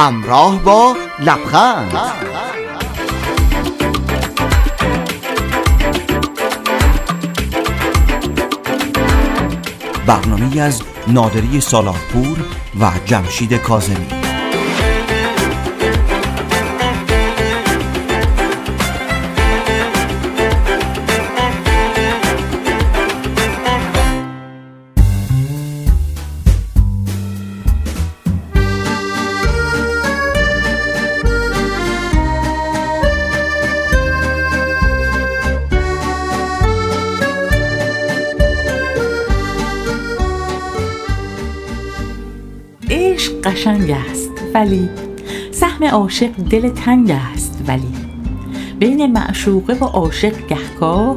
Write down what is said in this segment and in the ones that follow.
همراه با لبخند. برنامه از نادری سالاپور و جمشید کازمی قشنگ است ولی سهم عاشق دل تنگ است ولی بین معشوقه و عاشق گهگاه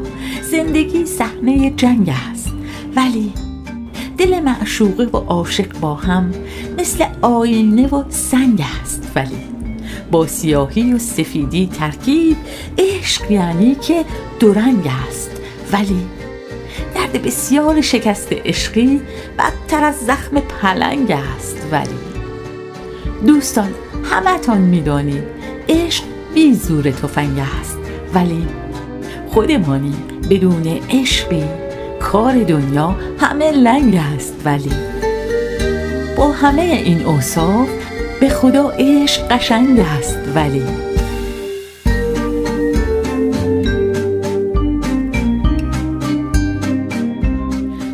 زندگی صحنه جنگ است. ولی دل معشوقه و عاشق با هم مثل آینه و سنگ است ولی با سیاهی و سفیدی ترکیب عشق یعنی که دورنگ است. ولی درد بسیار شکست عشقی بدتر از زخم پلنگ است ولی دوستان همتان می‌دانید عشق بی زور تفنگ است. ولی خودمانی بدون عشقی کار دنیا همه لنگ است. ولی با همه این اوصاف به خدا عشق قشنگ است. ولی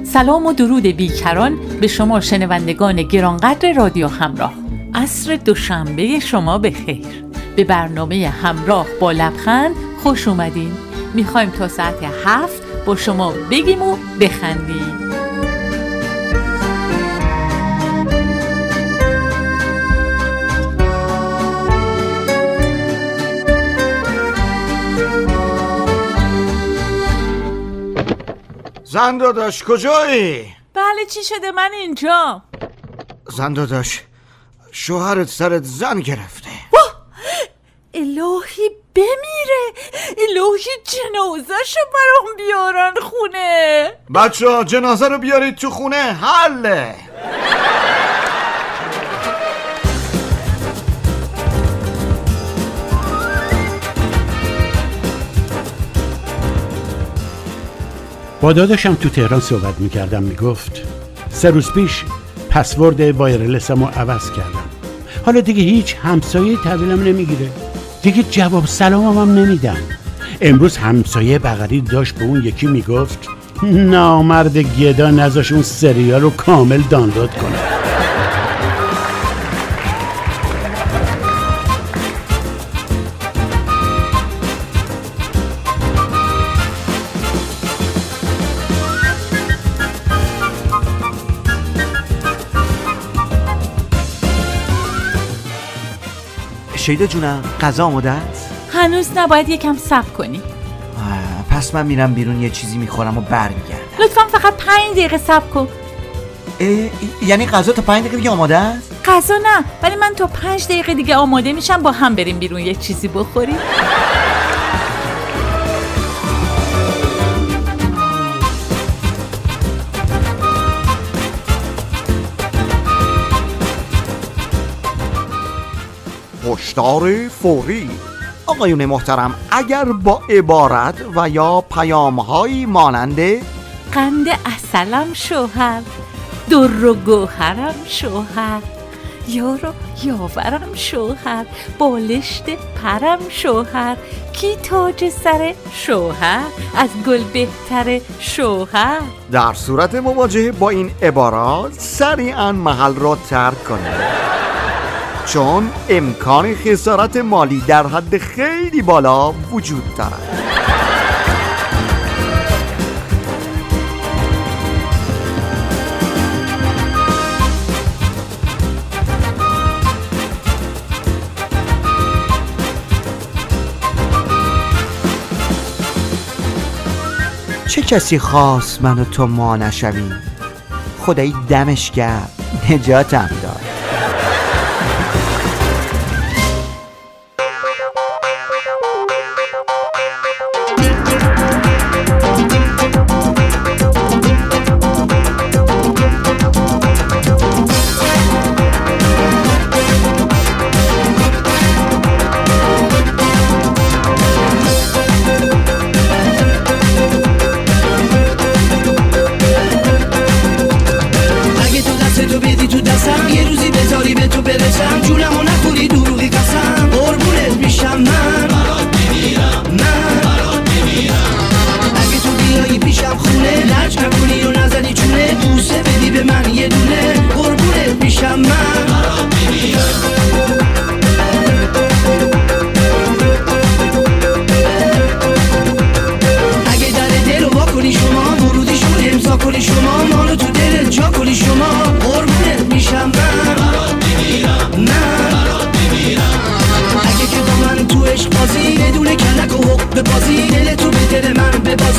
سلام و درود بیکران به شما شنوندگان گرانقدر رادیو همراه. عصر دوشنبه شما به خیر به برنامه همراه با لبخند خوش اومدین. می‌خوایم تا ساعت هفت با شما بگیم و بخندیم. زن داداش کجایی؟ بله چی شده؟ من اینجا. زن داداش شوهرت سرت زن گرفته. الهی بمیره. الهی جنازه برام بیارن خونه. بچه ها جنازه رو بیارید تو خونه. حله با داداشم تو تهران صحبت می‌کردم می‌گفت سه روز پیش پسورد وایرلسم رو عوض کردم. حالا دیگه هیچ همسایه تحویلم نمی‌گیره. دیگه جواب سلامم هم نمیدم. امروز همسایه بغلی داشت به اون یکی می‌گفت نامرد گدا نزاش اون سریال رو کامل دانلود کنه. شیده جونم غذا آماده است؟ هنوز نباید یکم صبر کنی. پس من میرم بیرون یه چیزی می‌خورم و برمیگردم. لطفا فقط پنج دقیقه صبر کن. یعنی غذا تا پنج دقیقه دیگه آماده است؟ غذا نه ولی من تا پنج دقیقه دیگه آماده میشم با هم بریم بیرون یه چیزی بخوریم. هشدار فوری. آقایون محترم اگر با عبارت و یا پیامهایی مانند قند اصلم شوهر در و گوهرم شوهر یارو یاورم شوهر بالشت پرم شوهر کی تاج سر شوهر؟ از گل بهتر شوهر. در صورت مواجهه با این عبارات سریعا محل را ترک کنید چون امکان خسارت مالی در حد خیلی بالا وجود دارد. چه کسی خواست منو تو ما نشویم؟ خدایی دمش کرد نجاتم داد.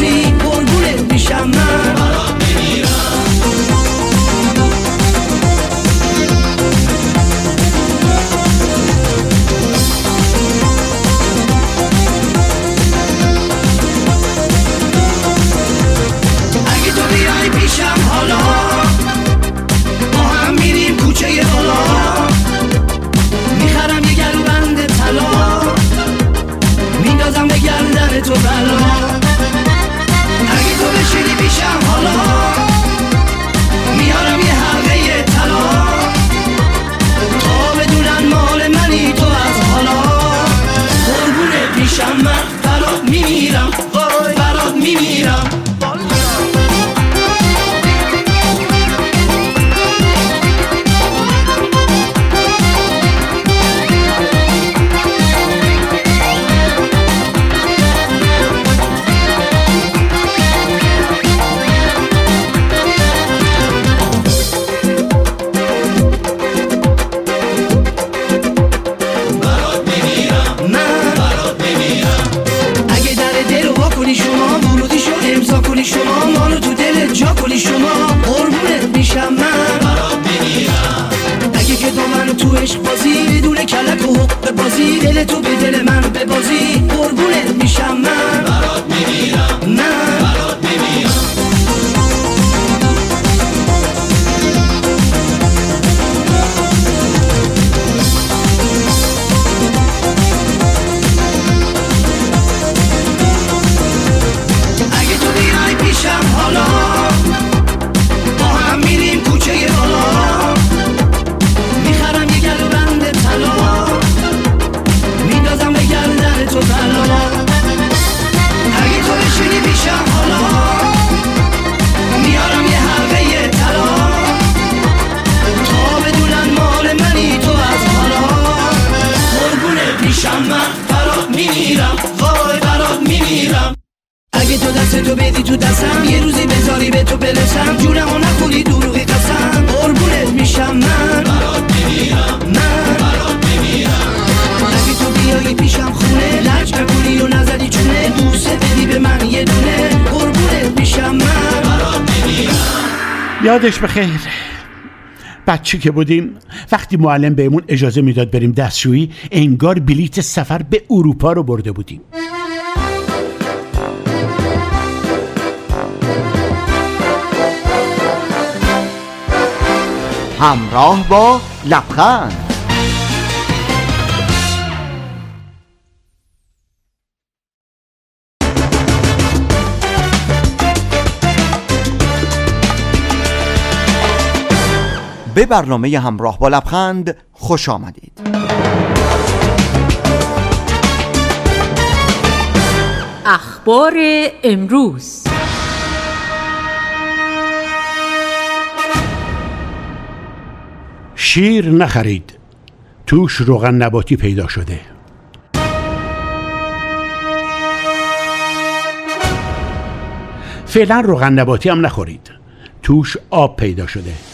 من یادش بخیر. بچه که بودیم وقتی معلم بهمون اجازه می‌داد بریم دستشویی انگار بلیت سفر به اروپا رو برده بودیم. همراه با لبخند. به برنامه همراه با لبخند خوش آمدید. اخبار امروز. شیر نخرید. توش روغن نباتی پیدا شده. فعلا روغن نباتی هم نخورید. توش آب پیدا شده.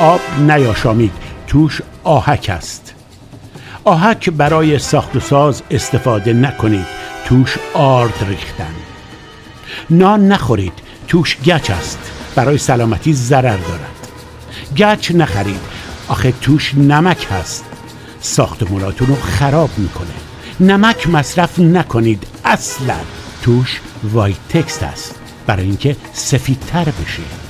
آب نیاشامید توش آهک است. آهک برای ساخت و ساز استفاده نکنید توش آرد ریختن. نان نخورید توش گچ است برای سلامتی ضرر دارد. گچ نخرید آخه توش نمک هست. ساختموناتون رو خراب می‌کنه. نمک مصرف نکنید اصلا. توش وایتکس است برای اینکه سفیدتر بشه.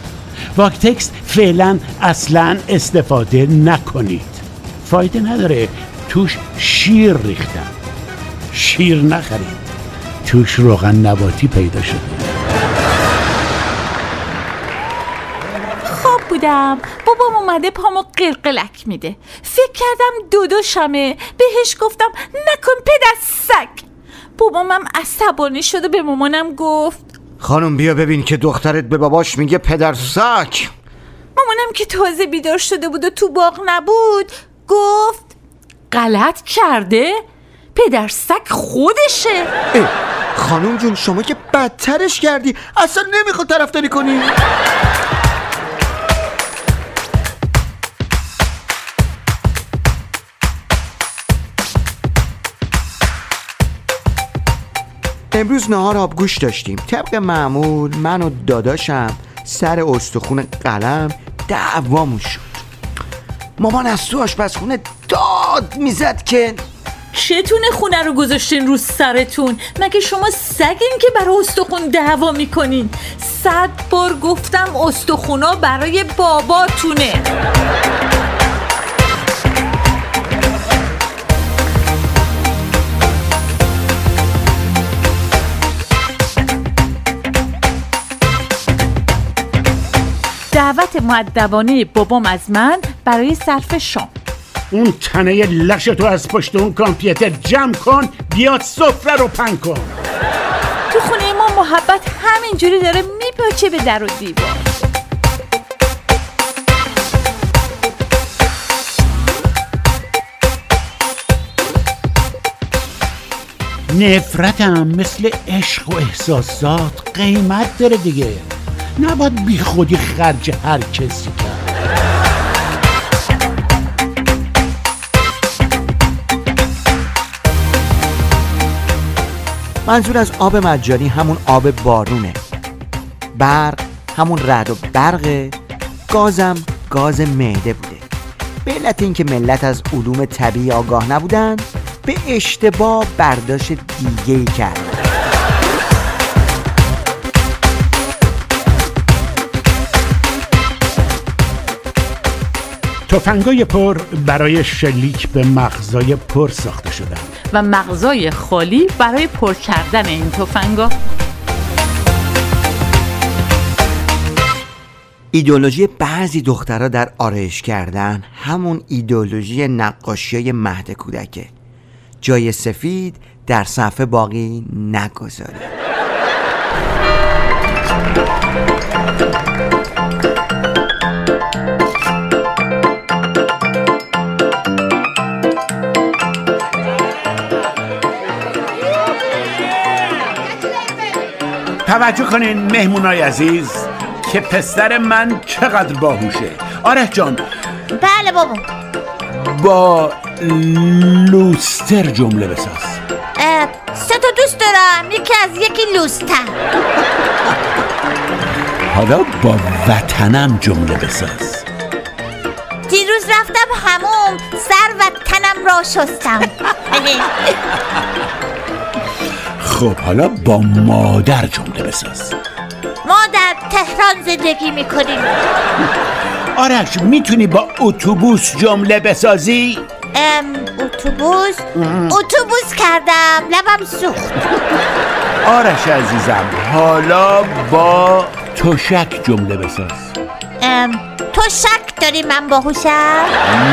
وایتکس فعلا اصلا استفاده نکنید. فایده نداره. توش شیر ریختن. شیر نخرید. توش روغن نباتی پیدا شده. خواب بودم. بابام اومده پامو قلقلک میده. فکر کردم دودوشمه بهش گفتم نکن پدر سگ. بابامم عصبانی شده به مامانم گفت خانم بیا ببین که دخترت به باباش میگه پدر سک مامانم که تازه بیدار شده بود و تو باغ نبود گفت غلط کرده پدر سگ خودشه. اه، خانم جون شما که بدترش کردی اصلا نمی‌خواد طرفداری کنی. امروز نهار آبگوش داشتیم. طبق معمول من و داداشم سر استخون قلم دعوامون شد. مامان از تو آشپزخونه داد می‌زد که چتونه خونه رو گذاشتین رو سرتون؟ مگه شما سگین که برای استخون دعوا می‌کنین؟ صد بار گفتم استخونا برای باباتونه. دعوت معدبانه بابام از من برای صرف شام. اون تنه لشتو از پشت اون کامپیوتر جمع کن بیاد سفره رو پن کن. تو خونه ما محبت همینجوری داره میپاچه به در و دیوار. نفرتم مثل عشق و احساسات قیمت داره دیگه. نباید بی خودی خرج هر کسی کرد. منظور از آب مجانی همون آب بارونه. برق همون رد و برقه گازم گاز معده بوده. به علت اینکه ملت از علوم طبیعی آگاه نبودن به اشتباه برداشت دیگه ای کرد تفنگای پر برای شلیک به مغزای پر ساخته شدن. و مغزای خالی برای پر کردن این تفنگا. ایدولوژی بعضی دخترها در آرایش کردن همون ایدولوژی نقاشی های مهد کودکه. جای سفید در صفحه باقی نگذاره توجه کنین مهمونای عزیز که پسر من چقدر باهوشه. آرش جان. بله بابا. با لوستر جمله بساز. سه تا دوست دارم. یکی از یکی لوستر. حالا با وطنم جمله بساز. دیروز رفتم هموم سر و تنم را شستم. خب حالا با مادر جمله بساز. ما در تهران زندگی می‌کنیم. آرش می‌تونی با اتوبوس جمله بسازی؟ ام اتوبوس؟ اتوبوس کردم لبم سوخت. آرش عزیزم حالا با تشک جمله بساز. ام تو شک داری من باهوشم؟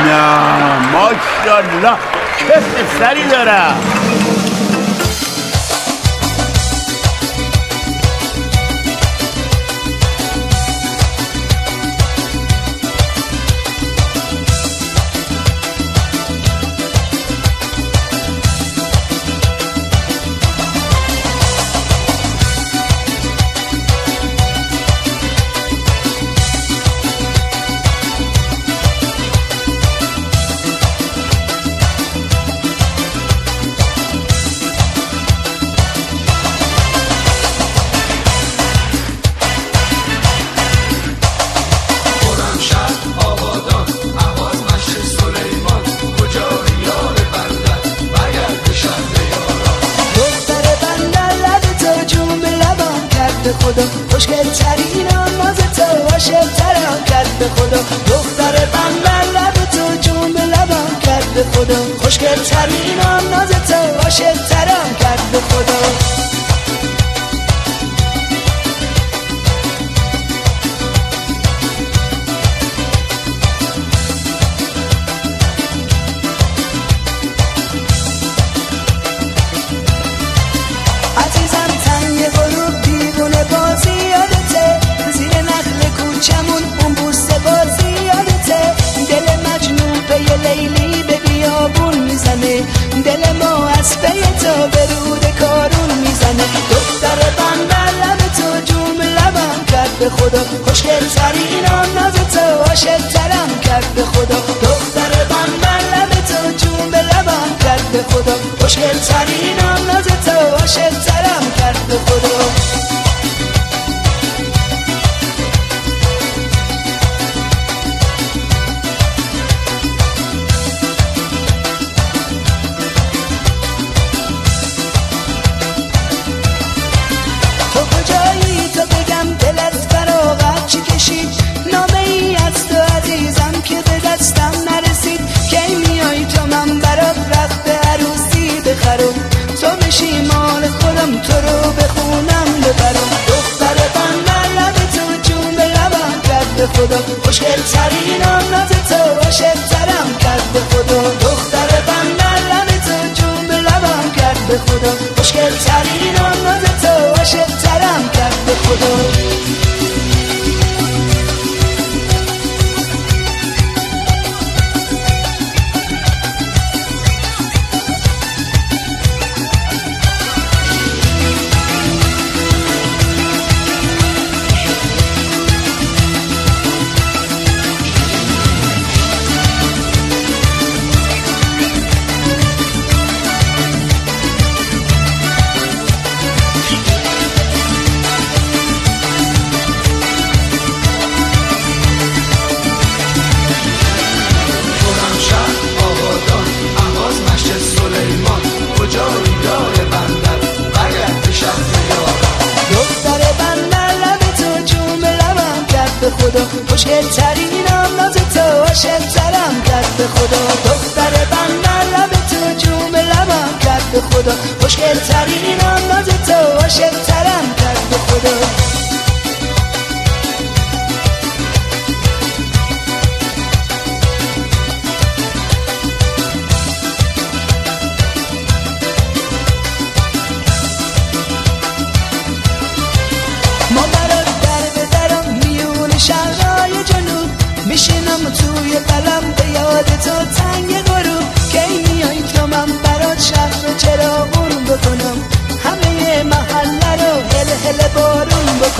نه ماشالله چه پسری دارم. خوشگل ترین ناز تو عاشق ترم کرد به خدا اسبه تو به رود کارون می‌زنه. دختر بندر لب تو جوم لبم کرد به خدا. خوشگل ترین آن ناز تو عاشق ترم کرد به خدا. دختر بندر لب تو جوم لبم کرد به خدا. خوشگل ترین آن ناز تو عاشق ترم کرد به خدا.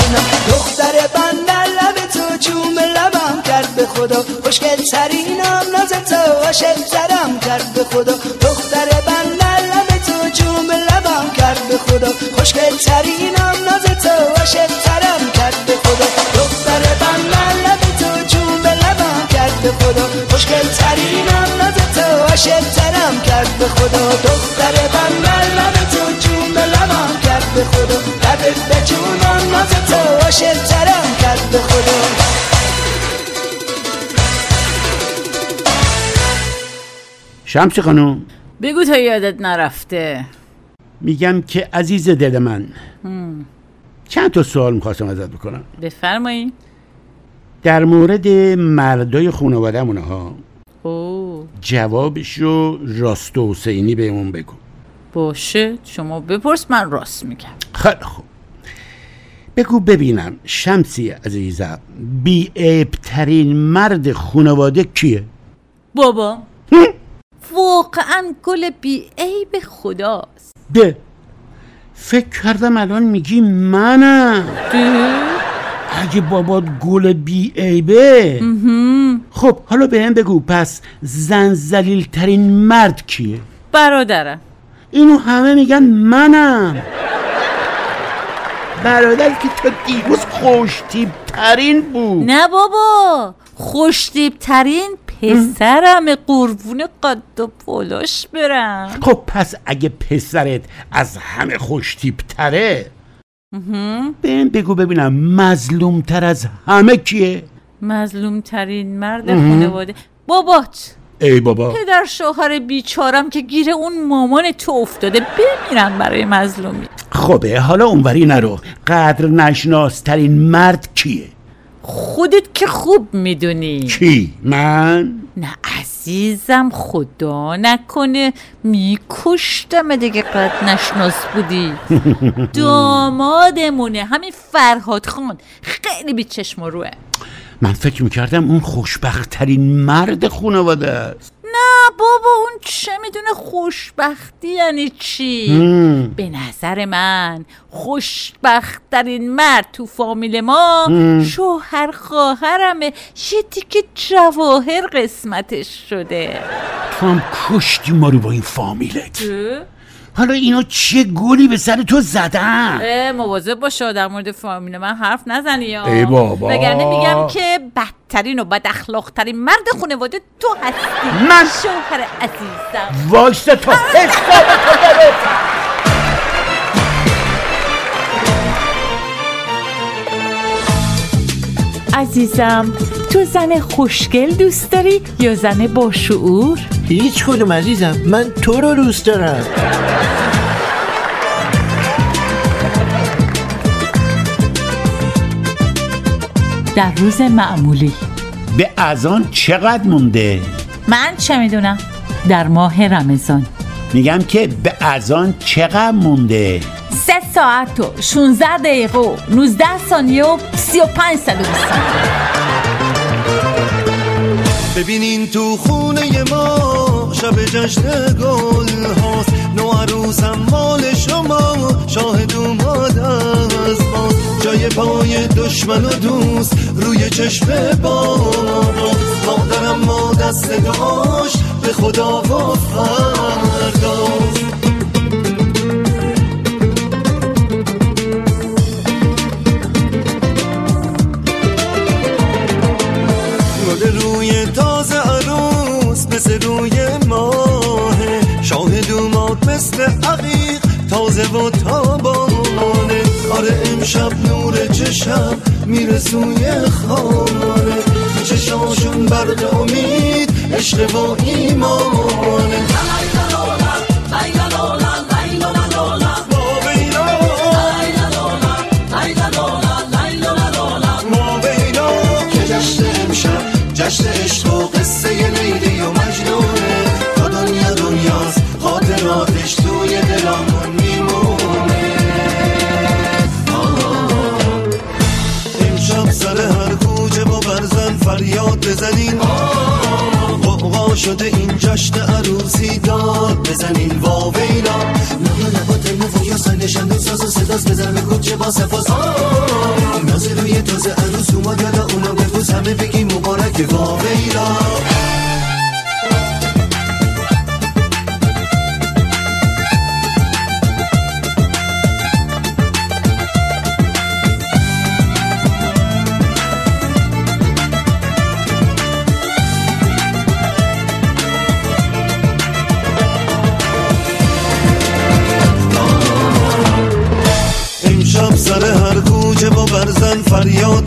بکنم دختر بندر لب تو چوم لبم کرد به خدا. خوشگل ترینم ناز تو عاشق ترم کرد به خدا. دختر بندر لب تو چوم لبم کرد به خدا. خوشگل ترینم ناز تو عاشق ترم کرد به خدا. دختر بندر لب تو چوم لبم کرد به خدا. خوشگل ترینم ناز تو عاشق ترم کرد به خدا. دختر بندر لب تو چوم لبم کرد به خدا. لبت به جونم شمس خانم. بگو تا یادت نرفته. میگم که عزیز دل من. چند تا سوال می‌خواستم ازت بکنم. بفرمایید در مورد مردای خانوادهمون ها او. جوابش رو راست و حسینی بهمون بگو. باشه شما بپرس من راست میگم. خیلی خوب. بگو ببینم شمسی عزیزم بی ترین مرد خانواده کیه؟ بابا. واقعا گل بی عیب خداست. ده. فکر کردم الان میگی منم. اگه بابات گل بی عیبه. خب حالا به هم بگو پس زن زلیل ترین مرد کیه؟ برادرم. اینو همه میگن منم. برادر که تا دیروز خوشتیب ترین بود. نه بابا خوشتیب ترین پسرم قربون قد و پلاش برم. خب پس اگه پسرت از همه خوشتیب تره بهم بگو ببینم مظلوم تر از همه کیه؟ مظلوم ترین مرد خانواده. بابات ای بابا. پدر شوهر بیچارم که گیر اون مامان تو افتاده بمیرم برای مظلومی. خبه حالا اونوری نرو. قدر نشناس ترین مرد کیه؟ خودت که خوب می‌دونی. کی؟ من؟ نه عزیزم خدا نکنه. میکشتم دیگه قد نشناس بودی. دامادمونه. همین فرهاد خان. خیلی بی چشم روه. من فکر می‌کردم اون خوشبخت ترین مرد خانواده است. نه بابا اون چه می‌دونه خوشبختی یعنی چی؟ به نظر من خوشبختترین مرد تو فامیل ما شوهر خواهرمه. یه دیگه جواهر قسمتش شده. تو هم کشتی ما رو با این فامیلت. حالا اینا چه گلی به سر تو زدن اه، مواظب باش در مورد فامیل من حرف نزنی یا ای بابا. وگرنه میگم که بدترین و بد اخلاقترین مرد خانواده تو هستی من؟ شوهر عزیزم حساب تو عزیزم تو زن خوشگل دوست داری یا زن با شعور؟ هیچ کدوم عزیزم من تو رو دوست دارم. در روز معمولی. به اذان چقدر مونده؟ من چه می‌دونم؟ در ماه رمضان. میگم که به اذان چقدر مونده؟ سه ساعت و 16 دقیقه و 19 ثانیه و 35 ثانیه. ببینین تو خونه ما شب جشن گل هاست. نو عروسم مال شما شاهد اومد از باز جای پای دشمن و دوست روی چشم با مادرم ما دست داشت به خدا و فرداست روی مثل روی ماهه. شاهد اومد مثل عقیق تازه و تابانه. آره امشب نور چشم میره سوی خانه. چشاشون برق امید عشق و ایمانه. بزنین. قوقا شده این جشن عروسی داد. بزنین واویلا لبا لبا تیمو و یا سنشن دو ساز و صداست بزن به کوچه با سفاس نازه روی تازه عروس اومد یالا اونا بگوز همه بگی مبارک واویلا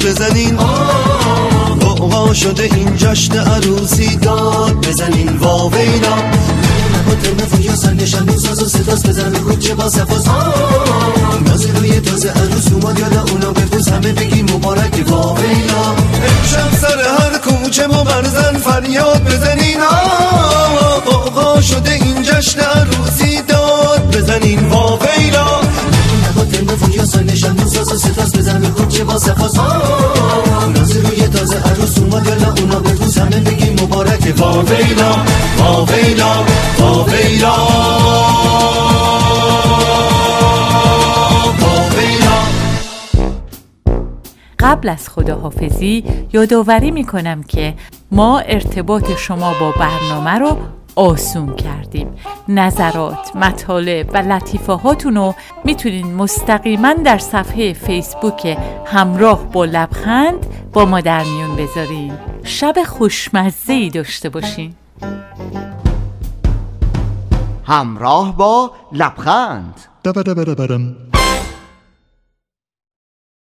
بزنین قوقا شده این جشن عروسی داد بزنین واویلا با تلفن یا دو ساز و صداست بزن به کوچه با سفاس نازه روی تازه عروس اومد یالا اونا بپوز همه بگی مبارک واویلا امشب سر هر کوچه با برزن فریاد بزنین. قوقا شده این جشن عروسی داد بزنین واویلا با تلفن یا دو ساز و صداست بزن به کوچه با سفاس واویلا واویلا واویلا قبل از خداحافظی یادآوری می کنم که ما ارتباط شما با برنامه رو آسون کردیم. نظرات، مطالب و لطیفه هاتون رو می‌تونین مستقیما در صفحه فیسبوک همراه با لبخند با ما در میون بذارین. شب خوشمزه ای داشته باشین. همراه با لبخند. دبدبدبدم.